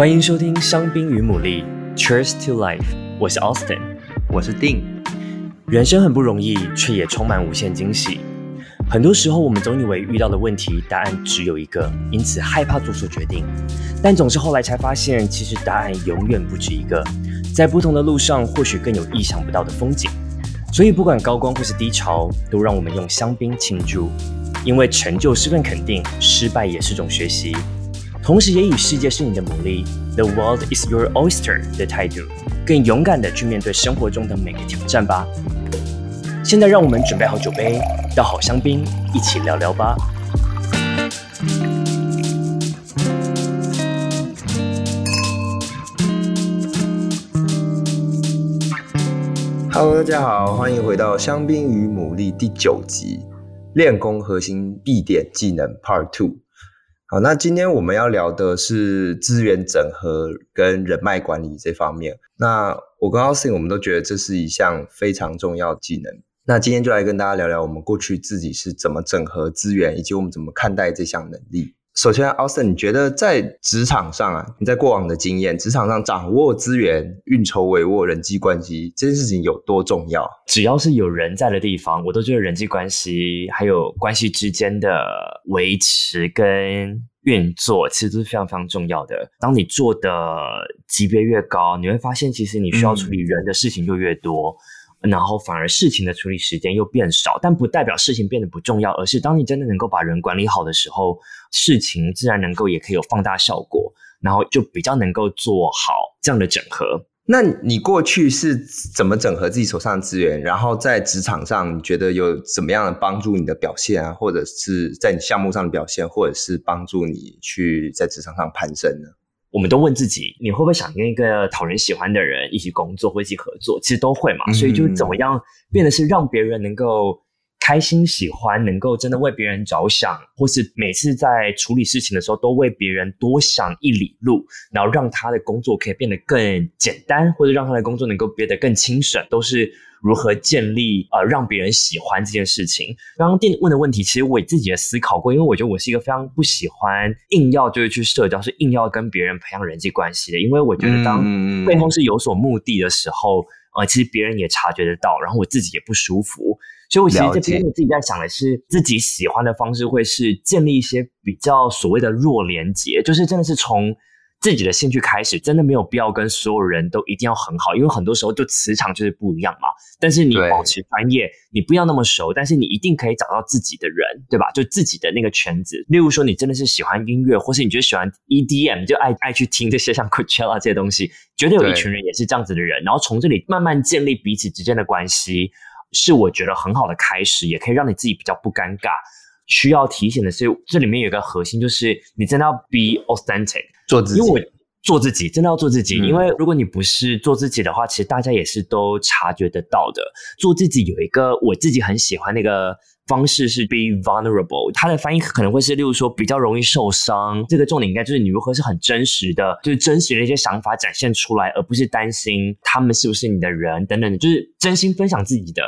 欢迎收听香槟与牡蛎，Cheers to life！我是 Austin，我是 Dean。人生很不容易，却也充满无限惊喜。很多时候，我们总以为遇到的问题答案只有一个，因此害怕做出决定。但总是后来才发现，其实答案永远不止一个。在不同的路上，或许更有意想不到的风景。所以，不管高光或是低潮，都让我们用香槟庆祝，因为成就是份肯定，失败也是种学习。同时，也以世界是你的牡蛎，The world is your oyster 的态度，更勇敢地去面对生活中的每个挑战吧。现在，让我们准备好酒杯，倒好香槟，一起聊聊吧。Hello，大家好，欢迎回到香槟与牡蛎第九集，练功核心必点技能 Part Two。好，那今天我们要聊的是资源整合跟人脉管理这方面。那我跟 Austin 我们都觉得这是一项非常重要技能。那今天就来跟大家聊聊我们过去自己是怎么整合资源，以及我们怎么看待这项能力。首先，Austin，你觉得在职场上啊，你在过往的经验，职场上掌握资源、运筹帷幄、人际关系这件事情有多重要？只要是有人在的地方，我都觉得人际关系还有关系之间的维持跟运作，其实都是非常非常重要的。当你做的级别越高，你会发现，其实你需要处理人的事情就越多。嗯然后反而事情的处理时间又变少，但不代表事情变得不重要，而是当你真的能够把人管理好的时候，事情自然能够也可以有放大效果，然后就比较能够做好这样的整合。那你过去是怎么整合自己手上的资源？然后在职场上，你觉得有怎么样的帮助你的表现啊？或者是在你项目上的表现，或者是帮助你去在职场上攀升呢？我们都问自己，你会不会想跟一个讨人喜欢的人一起工作或一起合作？其实都会嘛，所以就怎么样变得是让别人能够开心、喜欢，能够真的为别人着想，或是每次在处理事情的时候都为别人多想一里路，然后让他的工作可以变得更简单，或者让他的工作能够变得更轻省，都是。如何建立呃让别人喜欢这件事情？刚刚店问的问题，其实我自己也思考过，因为我觉得我是一个非常不喜欢硬要就是去社交，是硬要跟别人培养人际关系的。因为我觉得当背后是有所目的的时候，呃，其实别人也察觉得到，然后我自己也不舒服。所以，我其实这边我自己在想的是，自己喜欢的方式会是建立一些比较所谓的弱连结，就是真的是从。自己的兴趣开始，真的没有必要跟所有人都一定要很好，因为很多时候就磁场就是不一样嘛。但是你保持专业，你不要那么熟，但是你一定可以找到自己的人，对吧？就自己的那个圈子。例如说，你真的是喜欢音乐，或是你觉得喜欢 EDM，就爱爱去听这些像 Coachella 这些东西，绝对有一群人也是这样子的人。然后从这里慢慢建立彼此之间的关系，是我觉得很好的开始，也可以让你自己比较不尴尬。需要提醒的是，这里面有一个核心，就是你真的要 be authentic，做自己。因为做自己，真的要做自己。嗯。因为如果你不是做自己的话，其实大家也是都察觉得到的。做自己有一个我自己很喜欢那个方式是 be vulnerable，它的翻译可能会是，例如说比较容易受伤。这个重点应该就是你如何是很真实的，就是真实的一些想法展现出来，而不是担心他们是不是你的人等等的，就是真心分享自己的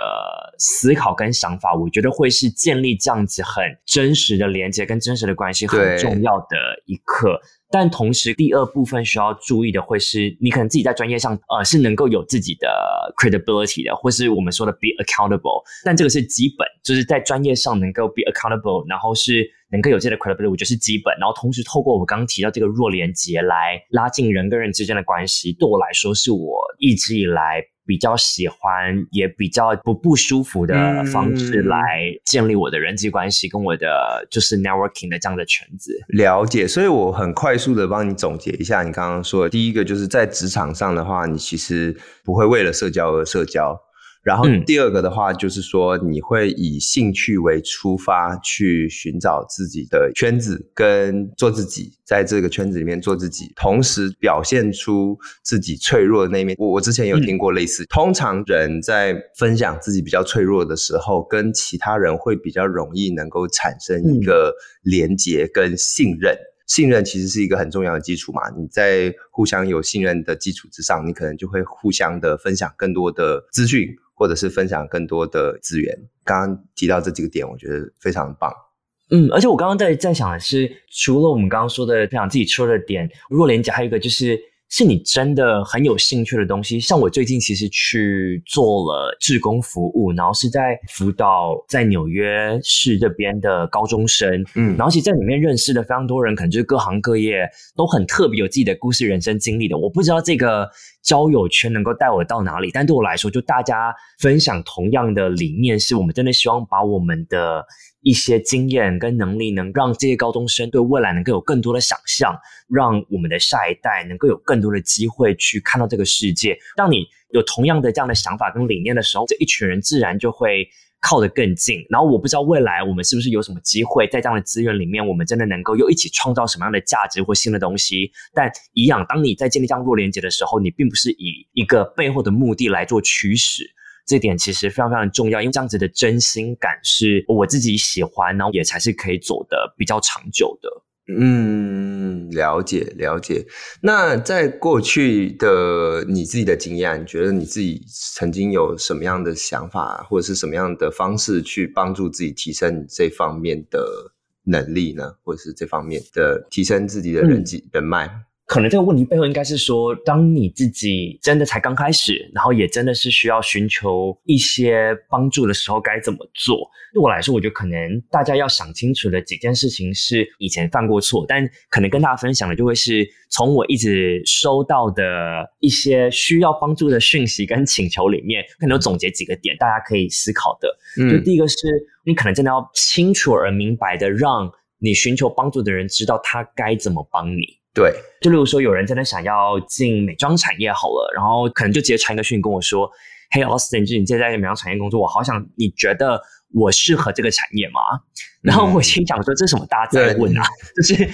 思考跟想法。我觉得会是建立这样子很真实的连接跟真实的关系很重要的一刻。但同时，第二部分需要注意的会是，你可能自己在专业上，呃，是能够有自己的 credibility 的，或是我们说的 be accountable。但这个是基本，就是在专业上能够 be accountable，然后是能够有这个 credibility，我觉得是基本。然后同时透过我刚刚提到这个弱连结来拉近人跟人之间的关系，对我来说是我一直以来。比较喜欢，也比较不不舒服的方式来建立我的人际关系，跟我的就是 networking 的这样的圈子。了解，所以我很快速的帮你总结一下，你刚刚说的第一个就是在职场上的话，你其实不会为了社交而社交。然后第二个的话，就是说你会以兴趣为出发，去寻找自己的圈子，跟做自己，在这个圈子里面做自己，同时表现出自己脆弱的那一面。我我之前有听过类似，通常人在分享自己比较脆弱的时候，跟其他人会比较容易能够产生一个连结跟信任。信任其实是一个很重要的基础嘛，你在互相有信任的基础之上，你可能就会互相的分享更多的资讯。或者是分享更多的资源。刚刚提到这几个点，我觉得非常棒。嗯，而且我刚刚在在想的是，除了我们刚刚说的培养自己说的点，如果连讲还有一个就是。是你真的很有兴趣的东西，像我最近其实去做了志工服务，然后是在辅导在纽约市这边的高中生，嗯，然后其实在里面认识的非常多人，可能就是各行各业都很特别，有自己的故事、人生经历的。我不知道这个交友圈能够带我到哪里，但对我来说，就大家分享同样的理念，是我们真的希望把我们的。一些经验跟能力，能让这些高中生对未来能够有更多的想象，让我们的下一代能够有更多的机会去看到这个世界。当你有同样的这样的想法跟理念的时候，这一群人自然就会靠得更近。然后我不知道未来我们是不是有什么机会，在这样的资源里面，我们真的能够又一起创造什么样的价值或新的东西。但一样，当你在建立这样弱连接的时候，你并不是以一个背后的目的来做驱使。这点其实非常非常重要，因为这样子的真心感是我自己喜欢，然后也才是可以走得比较长久的。嗯，了解了解。那在过去的你自己的经验，你觉得你自己曾经有什么样的想法，或者是什么样的方式去帮助自己提升这方面的能力呢？或者是这方面的提升自己的人际、嗯、人脉？可能这个问题背后应该是说，当你自己真的才刚开始，然后也真的是需要寻求一些帮助的时候，该怎么做？对我来说，我觉得可能大家要想清楚的几件事情是以前犯过错，但可能跟大家分享的就会是从我一直收到的一些需要帮助的讯息跟请求里面，可能有总结几个点，大家可以思考的。嗯，就第一个是你可能真的要清楚而明白的让你寻求帮助的人知道他该怎么帮你。对，就例如说，有人真的想要进美妆产业好了，然后可能就直接传一个讯跟我说：“嘿，Austin，就你现在在美妆产业工作，我好想你觉得我适合这个产业吗？”嗯、然后我心想说：“这是什么大哉问啊？就是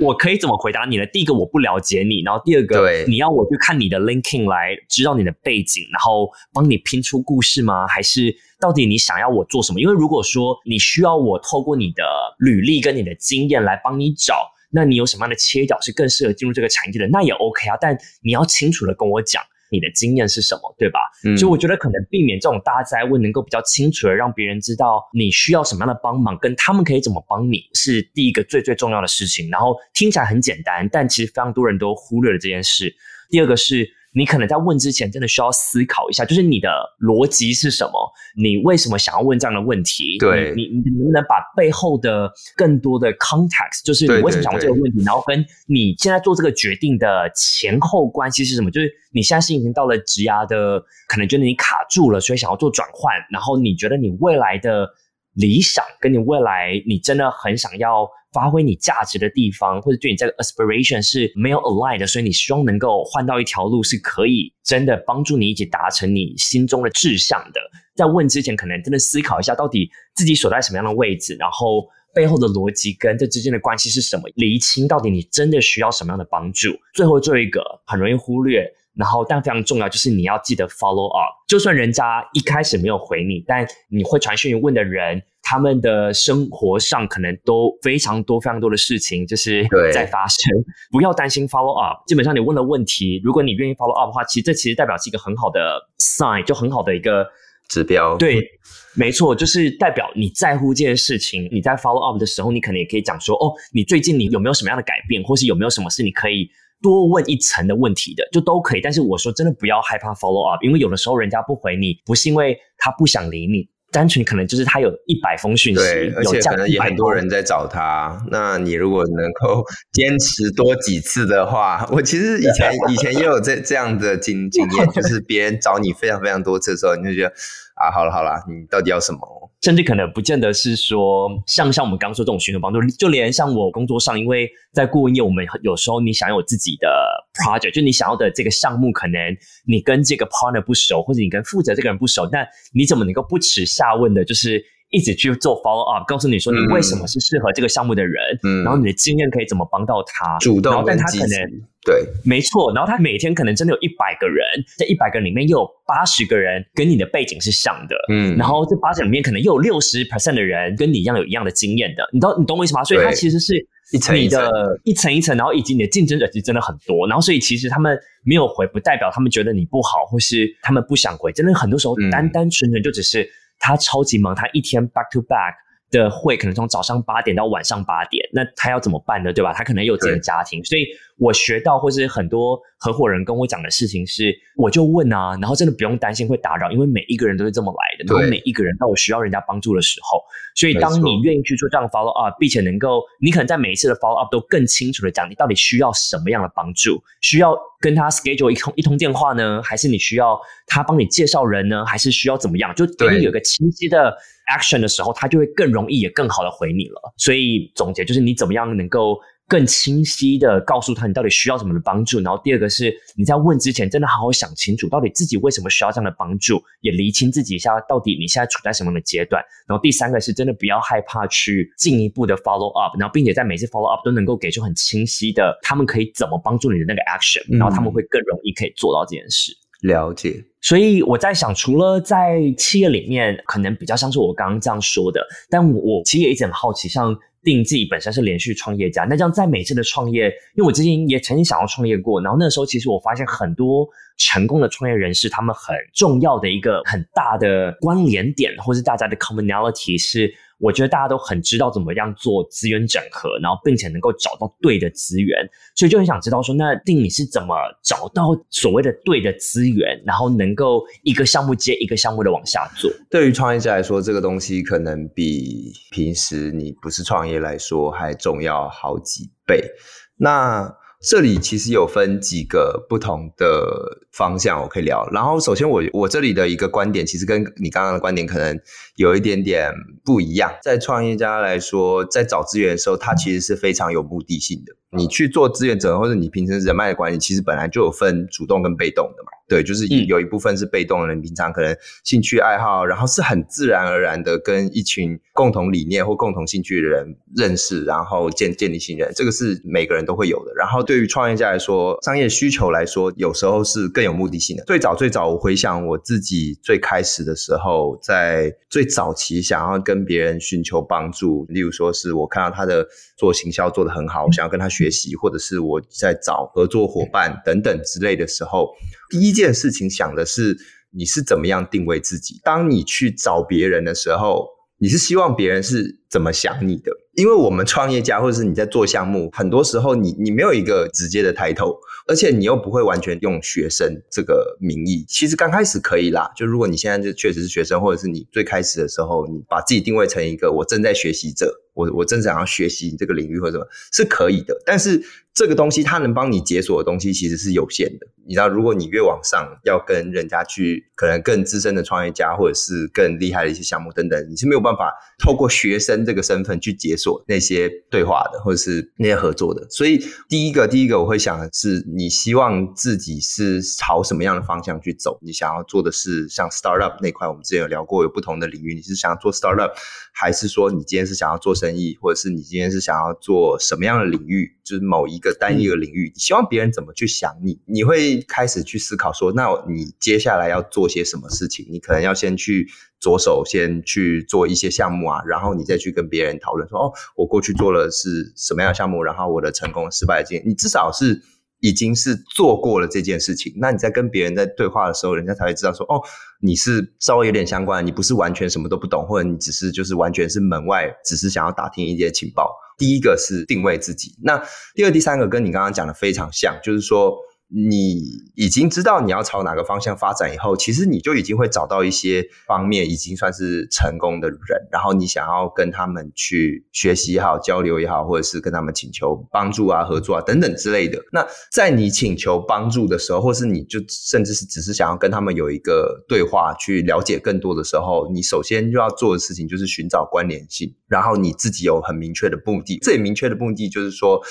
我可以怎么回答你呢？第一个我不了解你，然后第二个你要我去看你的 LinkedIn 来知道你的背景，然后帮你拼出故事吗？还是到底你想要我做什么？因为如果说你需要我透过你的履历跟你的经验来帮你找。”那你有什么样的切角是更适合进入这个产业的？那也 OK 啊，但你要清楚的跟我讲你的经验是什么，对吧？嗯，所以我觉得可能避免这种大灾问，能够比较清楚的让别人知道你需要什么样的帮忙，跟他们可以怎么帮你，是第一个最最重要的事情。然后听起来很简单，但其实非常多人都忽略了这件事。第二个是。你可能在问之前，真的需要思考一下，就是你的逻辑是什么？你为什么想要问这样的问题？对，你你能不能把背后的更多的 context，就是你为什么想问这个问题，对对对，然后跟你现在做这个决定的前后关系是什么？就是你现在是已经到了职涯的，可能觉得你卡住了，所以想要做转换，然后你觉得你未来的理想跟你未来你真的很想要。发挥你价值的地方，或者对你这个 aspiration 是没有 align 的，所以你希望能够换到一条路，是可以真的帮助你一起达成你心中的志向的。在问之前，可能真的思考一下，到底自己所在什么样的位置，然后背后的逻辑跟这之间的关系是什么，厘清到底你真的需要什么样的帮助。最后做一个很容易忽略。然后，但非常重要，就是你要记得 follow up。就算人家一开始没有回你，但你会传讯问的人，他们的生活上可能都非常多、非常多的事情，就是在发生。不要担心 follow up。基本上，你问了问题，如果你愿意 follow up 的话，其实这其实代表是一个很好的 sign，就很好的一个指标。对，没错，就是代表你在乎这件事情。你在 follow up 的时候，你可能也可以讲说：哦，你最近你有没有什么样的改变，或是有没有什么事你可以。多问一层的问题的就都可以，但是我说真的不要害怕 follow up，因为有的时候人家不回你，不是因为他不想理你，单纯可能就是他有一百封讯息，对，而且可能也很多人在找他。那你如果能够坚持多几次的话，我其实以前以前也有这这样的经经验，就是别人找你非常非常多次的时候，你就觉得啊，好了好了，你到底要什么？甚至可能不见得是说像像我们刚说这种寻求帮助，就连像我工作上，因为在顾问业，我们有时候你想有自己的 project，就你想要的这个项目，可能你跟这个 partner 不熟，或者你跟负责这个人不熟，那你怎么能够不耻下问的，就是。一直去做 follow up，告诉你说你为什么是适合这个项目的人，嗯，然后你的经验可以怎么帮到他，主动，然后但他可能对，没错，然后他每天可能真的有一百个人，在一百个人里面又有八十个人跟你的背景是像的，嗯，然后这八十里面可能又有六十 percent 的人跟你一样有一样的经验的，你懂你懂我意思吗？所以他其实是一层你的一层一层，然后以及你的竞争者其实真的很多，然后所以其实他们没有回，不代表他们觉得你不好，或是他们不想回，真的很多时候单单纯纯就只是。他超级忙，他一天 back to back 的会可能从早上八点到晚上八点，那他要怎么办呢？对吧？他可能有自己的家庭，所以我学到或是很多合伙人跟我讲的事情是，我就问啊，然后真的不用担心会打扰，因为每一个人都是这么来的，然后每一个人到我需要人家帮助的时候，所以当你愿意去做这样的 follow up，并且能够，你可能在每一次的 follow up 都更清楚的讲你到底需要什么样的帮助，需要跟他 schedule 一通一通电话呢，还是你需要他帮你介绍人呢，还是需要怎么样？就给你有个清晰的。Action 的时候，他就会更容易也更好的回你了。所以总结就是，你怎么样能够更清晰的告诉他你到底需要什么的帮助。然后第二个是你在问之前，真的好好想清楚，到底自己为什么需要这样的帮助，也厘清自己一下到底你现在处在什么样的阶段。然后第三个是真的不要害怕去进一步的 follow up，然后并且在每次 follow up 都能够给出很清晰的他们可以怎么帮助你的那个 action，然后他们会更容易可以做到这件事。了解，所以我在想，除了在企业里面，可能比较像是我刚刚这样说的，但我其实也一直很好奇，像定自己本身是连续创业家，那这样在每次的创业，因为我之前也曾经想要创业过，然后那时候其实我发现很多成功的创业人士，他们很重要的一个很大的关联点，或是大家的 commonality 是。我觉得大家都很知道怎么样做资源整合，然后并且能够找到对的资源，所以就很想知道说，那定你是怎么找到所谓的对的资源，然后能够一个项目接一个项目的往下做。对于创业者来说，这个东西可能比平时你不是创业来说还重要好几倍。那这里其实有分几个不同的方向，我可以聊。然后，首先我我这里的一个观点，其实跟你刚刚的观点可能有一点点不一样。在创业家来说，在找资源的时候，他其实是非常有目的性的。你去做资源整合，或者你平时人脉的管理，其实本来就有分主动跟被动的嘛。对，就是有一部分是被动的人，平常可能兴趣爱好，然后是很自然而然的跟一群共同理念或共同兴趣的人认识，然后建建立信任，这个是每个人都会有的。然后对于创业家来说，商业需求来说，有时候是更有目的性的。最早最早，我回想我自己最开始的时候，在最早期想要跟别人寻求帮助，例如说是我看到他的做行销做得很好，我想要跟他学习，或者是我在找合作伙伴等等之类的时候。第一件事情想的是你是怎么样定位自己。当你去找别人的时候，你是希望别人是怎么想你的？因为我们创业家或者是你在做项目，很多时候你你没有一个直接的 title，而且你又不会完全用学生这个名义。其实刚开始可以啦，就如果你现在就确实是学生，或者是你最开始的时候，你把自己定位成一个我正在学习者。我我真想要学习这个领域或者什么是可以的，但是这个东西它能帮你解锁的东西其实是有限的。你知道，如果你越往上要跟人家去，可能更资深的创业家或者是更厉害的一些项目等等，你是没有办法透过学生这个身份去解锁那些对话的，或者是那些合作的。所以第一个，第一个我会想的是，你希望自己是朝什么样的方向去走？你想要做的是像 startup 那块，我们之前有聊过，有不同的领域，你是想要做 startup，还是说你今天是想要做？生意，或者是你今天是想要做什么样的领域，就是某一个单一的领域，你希望别人怎么去想你？你会开始去思考说，那你接下来要做些什么事情？你可能要先去着手，先去做一些项目啊，然后你再去跟别人讨论说，哦，我过去做了是什么样的项目，然后我的成功、失败的经验，你至少是。已经是做过了这件事情，那你在跟别人在对话的时候，人家才会知道说，哦，你是稍微有点相关，你不是完全什么都不懂，或者你只是就是完全是门外，只是想要打听一些情报。第一个是定位自己，那第二、第三个跟你刚刚讲的非常像，就是说。你已经知道你要朝哪个方向发展以后，其实你就已经会找到一些方面已经算是成功的人，然后你想要跟他们去学习也好、交流也好，或者是跟他们请求帮助啊、合作啊等等之类的。那在你请求帮助的时候，或是你就甚至是只是想要跟他们有一个对话，去了解更多的时候，你首先就要做的事情就是寻找关联性，然后你自己有很明确的目的。最明确的目的就是说。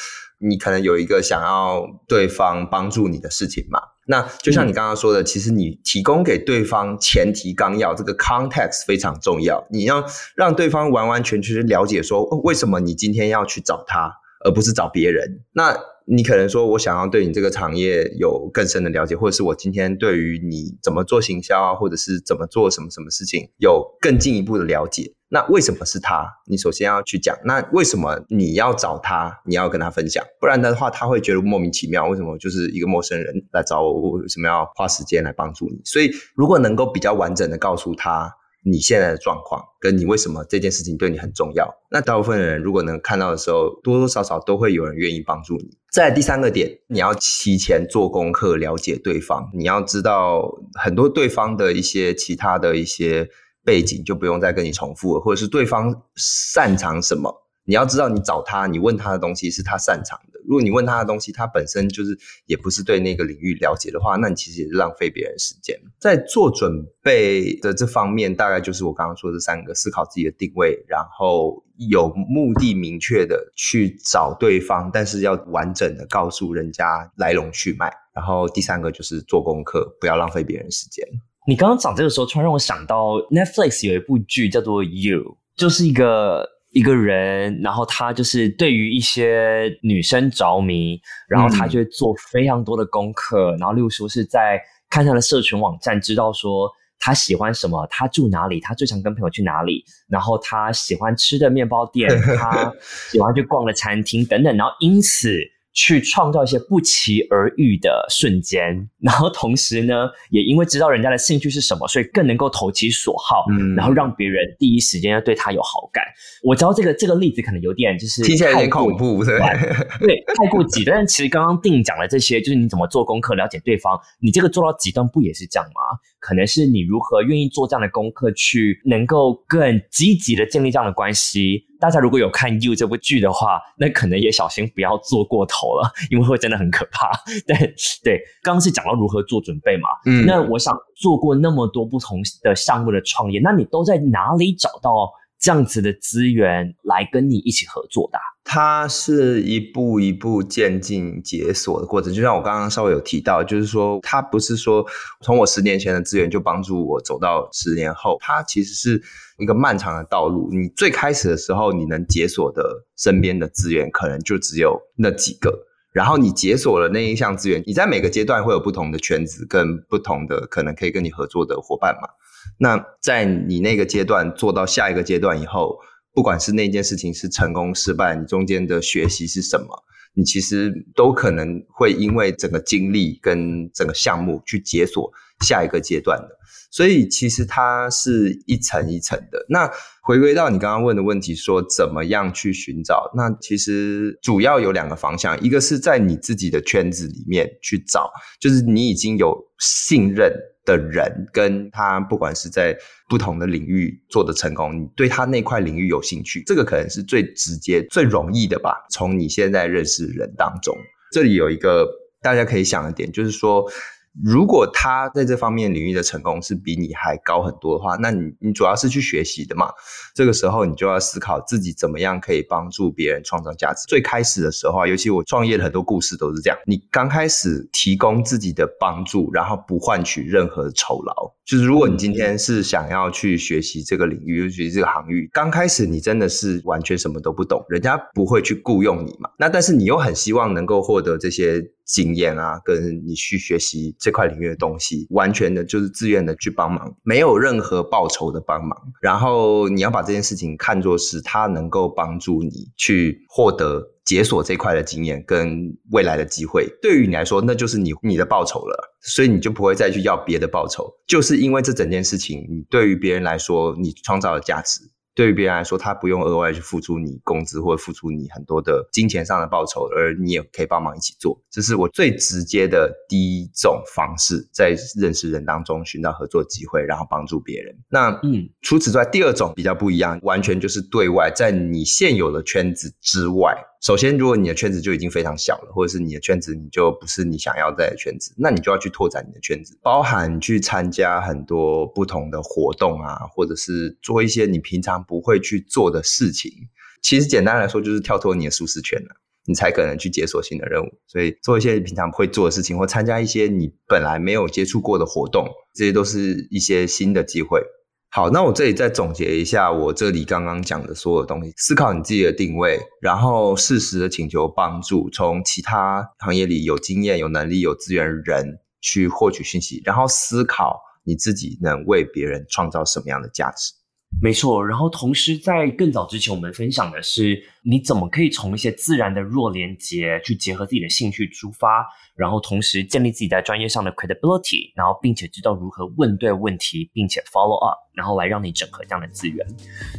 你可能有一个想要对方帮助你的事情嘛？那就像你刚刚说的，嗯、其实你提供给对方前提纲要，这个 context 非常重要。你要让对方完完全全了解说，哦，为什么你今天要去找他，而不是找别人？那你可能说，我想要对你这个行业有更深的了解，或者是我今天对于你怎么做行销啊，或者是怎么做什么什么事情有更进一步的了解。那为什么是他？你首先要去讲。那为什么你要找他？你要跟他分享，不然的话他会觉得莫名其妙。为什么就是一个陌生人来找我？为什么要花时间来帮助你？所以如果能够比较完整的告诉他你现在的状况，跟你为什么这件事情对你很重要。那大部分的人如果能看到的时候，多多少少都会有人愿意帮助你。在第三个点，你要提前做功课，了解对方，你要知道很多对方的一些其他的一些背景，就不用再跟你重复了，或者是对方擅长什么。你要知道，你找他，你问他的东西是他擅长的。如果你问他的东西，他本身就是也不是对那个领域了解的话，那你其实也是浪费别人时间。在做准备的这方面，大概就是我刚刚说的这三个：思考自己的定位，然后有目的明确的去找对方，但是要完整的告诉人家来龙去脉。然后第三个就是做功课，不要浪费别人时间。你刚刚讲这个时候，突然让我想到 Netflix 有一部剧叫做《You》，就是一个。一个人，然后他就是对于一些女生着迷，然后他就会做非常多的功课，嗯、然后例如说是在看他的社群网站，知道说他喜欢什么，他住哪里，他最常跟朋友去哪里，然后他喜欢吃的面包店，他喜欢去逛的餐厅等等，然后因此。去创造一些不期而遇的瞬间，然后同时呢，也因为知道人家的兴趣是什么，所以更能够投其所好，嗯，然后让别人第一时间要对他有好感。我知道这个这个例子可能有点就是听起来有点恐怖，对 对，太过极端。但其实刚刚定讲的这些，就是你怎么做功课了解对方，你这个做到极端不也是这样吗？可能是你如何愿意做这样的功课，去能够更积极的建立这样的关系。大家如果有看《You》这部剧的话，那可能也小心不要做过头了，因为会真的很可怕。对对，刚刚是讲到如何做准备嘛，嗯，那我想做过那么多不同的项目的创业，那你都在哪里找到这样子的资源来跟你一起合作的？它是一步一步渐进解锁的过程，就像我刚刚稍微有提到，就是说，它不是说从我十年前的资源就帮助我走到十年后，它其实是一个漫长的道路。你最开始的时候，你能解锁的身边的资源可能就只有那几个，然后你解锁了那一项资源，你在每个阶段会有不同的圈子跟不同的可能可以跟你合作的伙伴嘛。那在你那个阶段做到下一个阶段以后。不管是那件事情是成功失败，你中间的学习是什么，你其实都可能会因为整个经历跟整个项目去解锁下一个阶段的。所以其实它是一层一层的。那回归到你刚刚问的问题，说怎么样去寻找？那其实主要有两个方向，一个是在你自己的圈子里面去找，就是你已经有信任。的人跟他，不管是在不同的领域做的成功，你对他那块领域有兴趣，这个可能是最直接、最容易的吧。从你现在认识人当中，这里有一个大家可以想的点，就是说。如果他在这方面领域的成功是比你还高很多的话，那你你主要是去学习的嘛。这个时候你就要思考自己怎么样可以帮助别人创造价值。最开始的时候啊，尤其我创业的很多故事都是这样。你刚开始提供自己的帮助，然后不换取任何酬劳。就是如果你今天是想要去学习这个领域，尤其这个行业，刚开始你真的是完全什么都不懂，人家不会去雇佣你嘛。那但是你又很希望能够获得这些。经验啊，跟你去学习这块领域的东西，完全的就是自愿的去帮忙，没有任何报酬的帮忙。然后你要把这件事情看作是它能够帮助你去获得解锁这块的经验跟未来的机会。对于你来说，那就是你你的报酬了，所以你就不会再去要别的报酬，就是因为这整件事情，你对于别人来说，你创造了价值。对于别人来说，他不用额外去付出你工资或者付出你很多的金钱上的报酬，而你也可以帮忙一起做。这是我最直接的第一种方式，在认识人当中寻找合作机会，然后帮助别人。那嗯，除此之外，第二种比较不一样，完全就是对外，在你现有的圈子之外。首先，如果你的圈子就已经非常小了，或者是你的圈子你就不是你想要在的圈子，那你就要去拓展你的圈子，包含去参加很多不同的活动啊，或者是做一些你平常不会去做的事情。其实简单来说，就是跳脱你的舒适圈了，你才可能去解锁新的任务。所以做一些平常不会做的事情，或参加一些你本来没有接触过的活动，这些都是一些新的机会。好，那我这里再总结一下我这里刚刚讲的所有东西：思考你自己的定位，然后适时的请求帮助，从其他行业里有经验、有能力、有资源的人去获取信息，然后思考你自己能为别人创造什么样的价值。没错，然后同时在更早之前，我们分享的是你怎么可以从一些自然的弱连接去结合自己的兴趣出发，然后同时建立自己在专业上的 credibility，然后并且知道如何问对问题，并且 follow up，然后来让你整合这样的资源。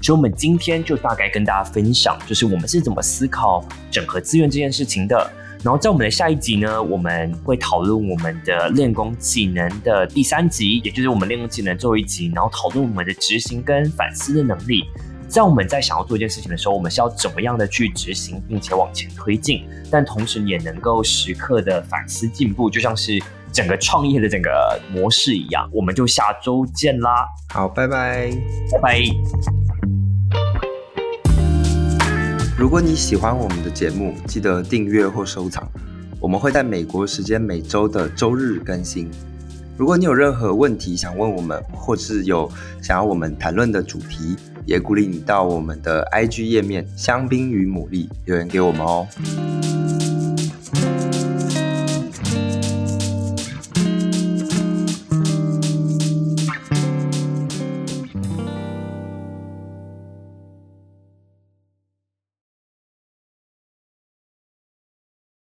所以，我们今天就大概跟大家分享，就是我们是怎么思考整合资源这件事情的。然后在我们的下一集呢，我们会讨论我们的练功技能的第三集，也就是我们练功技能最后一集，然后讨论我们的执行跟反思的能力。在我们在想要做一件事情的时候，我们是要怎么样的去执行，并且往前推进，但同时也能够时刻的反思进步，就像是整个创业的整个模式一样。我们就下周见啦！好，拜拜，拜拜。如果你喜欢我们的节目，记得订阅或收藏。我们会在美国时间每周的周日更新。如果你有任何问题想问我们，或是有想要我们谈论的主题，也鼓励你到我们的 IG 页面“香槟与牡蛎”留言给我们哦。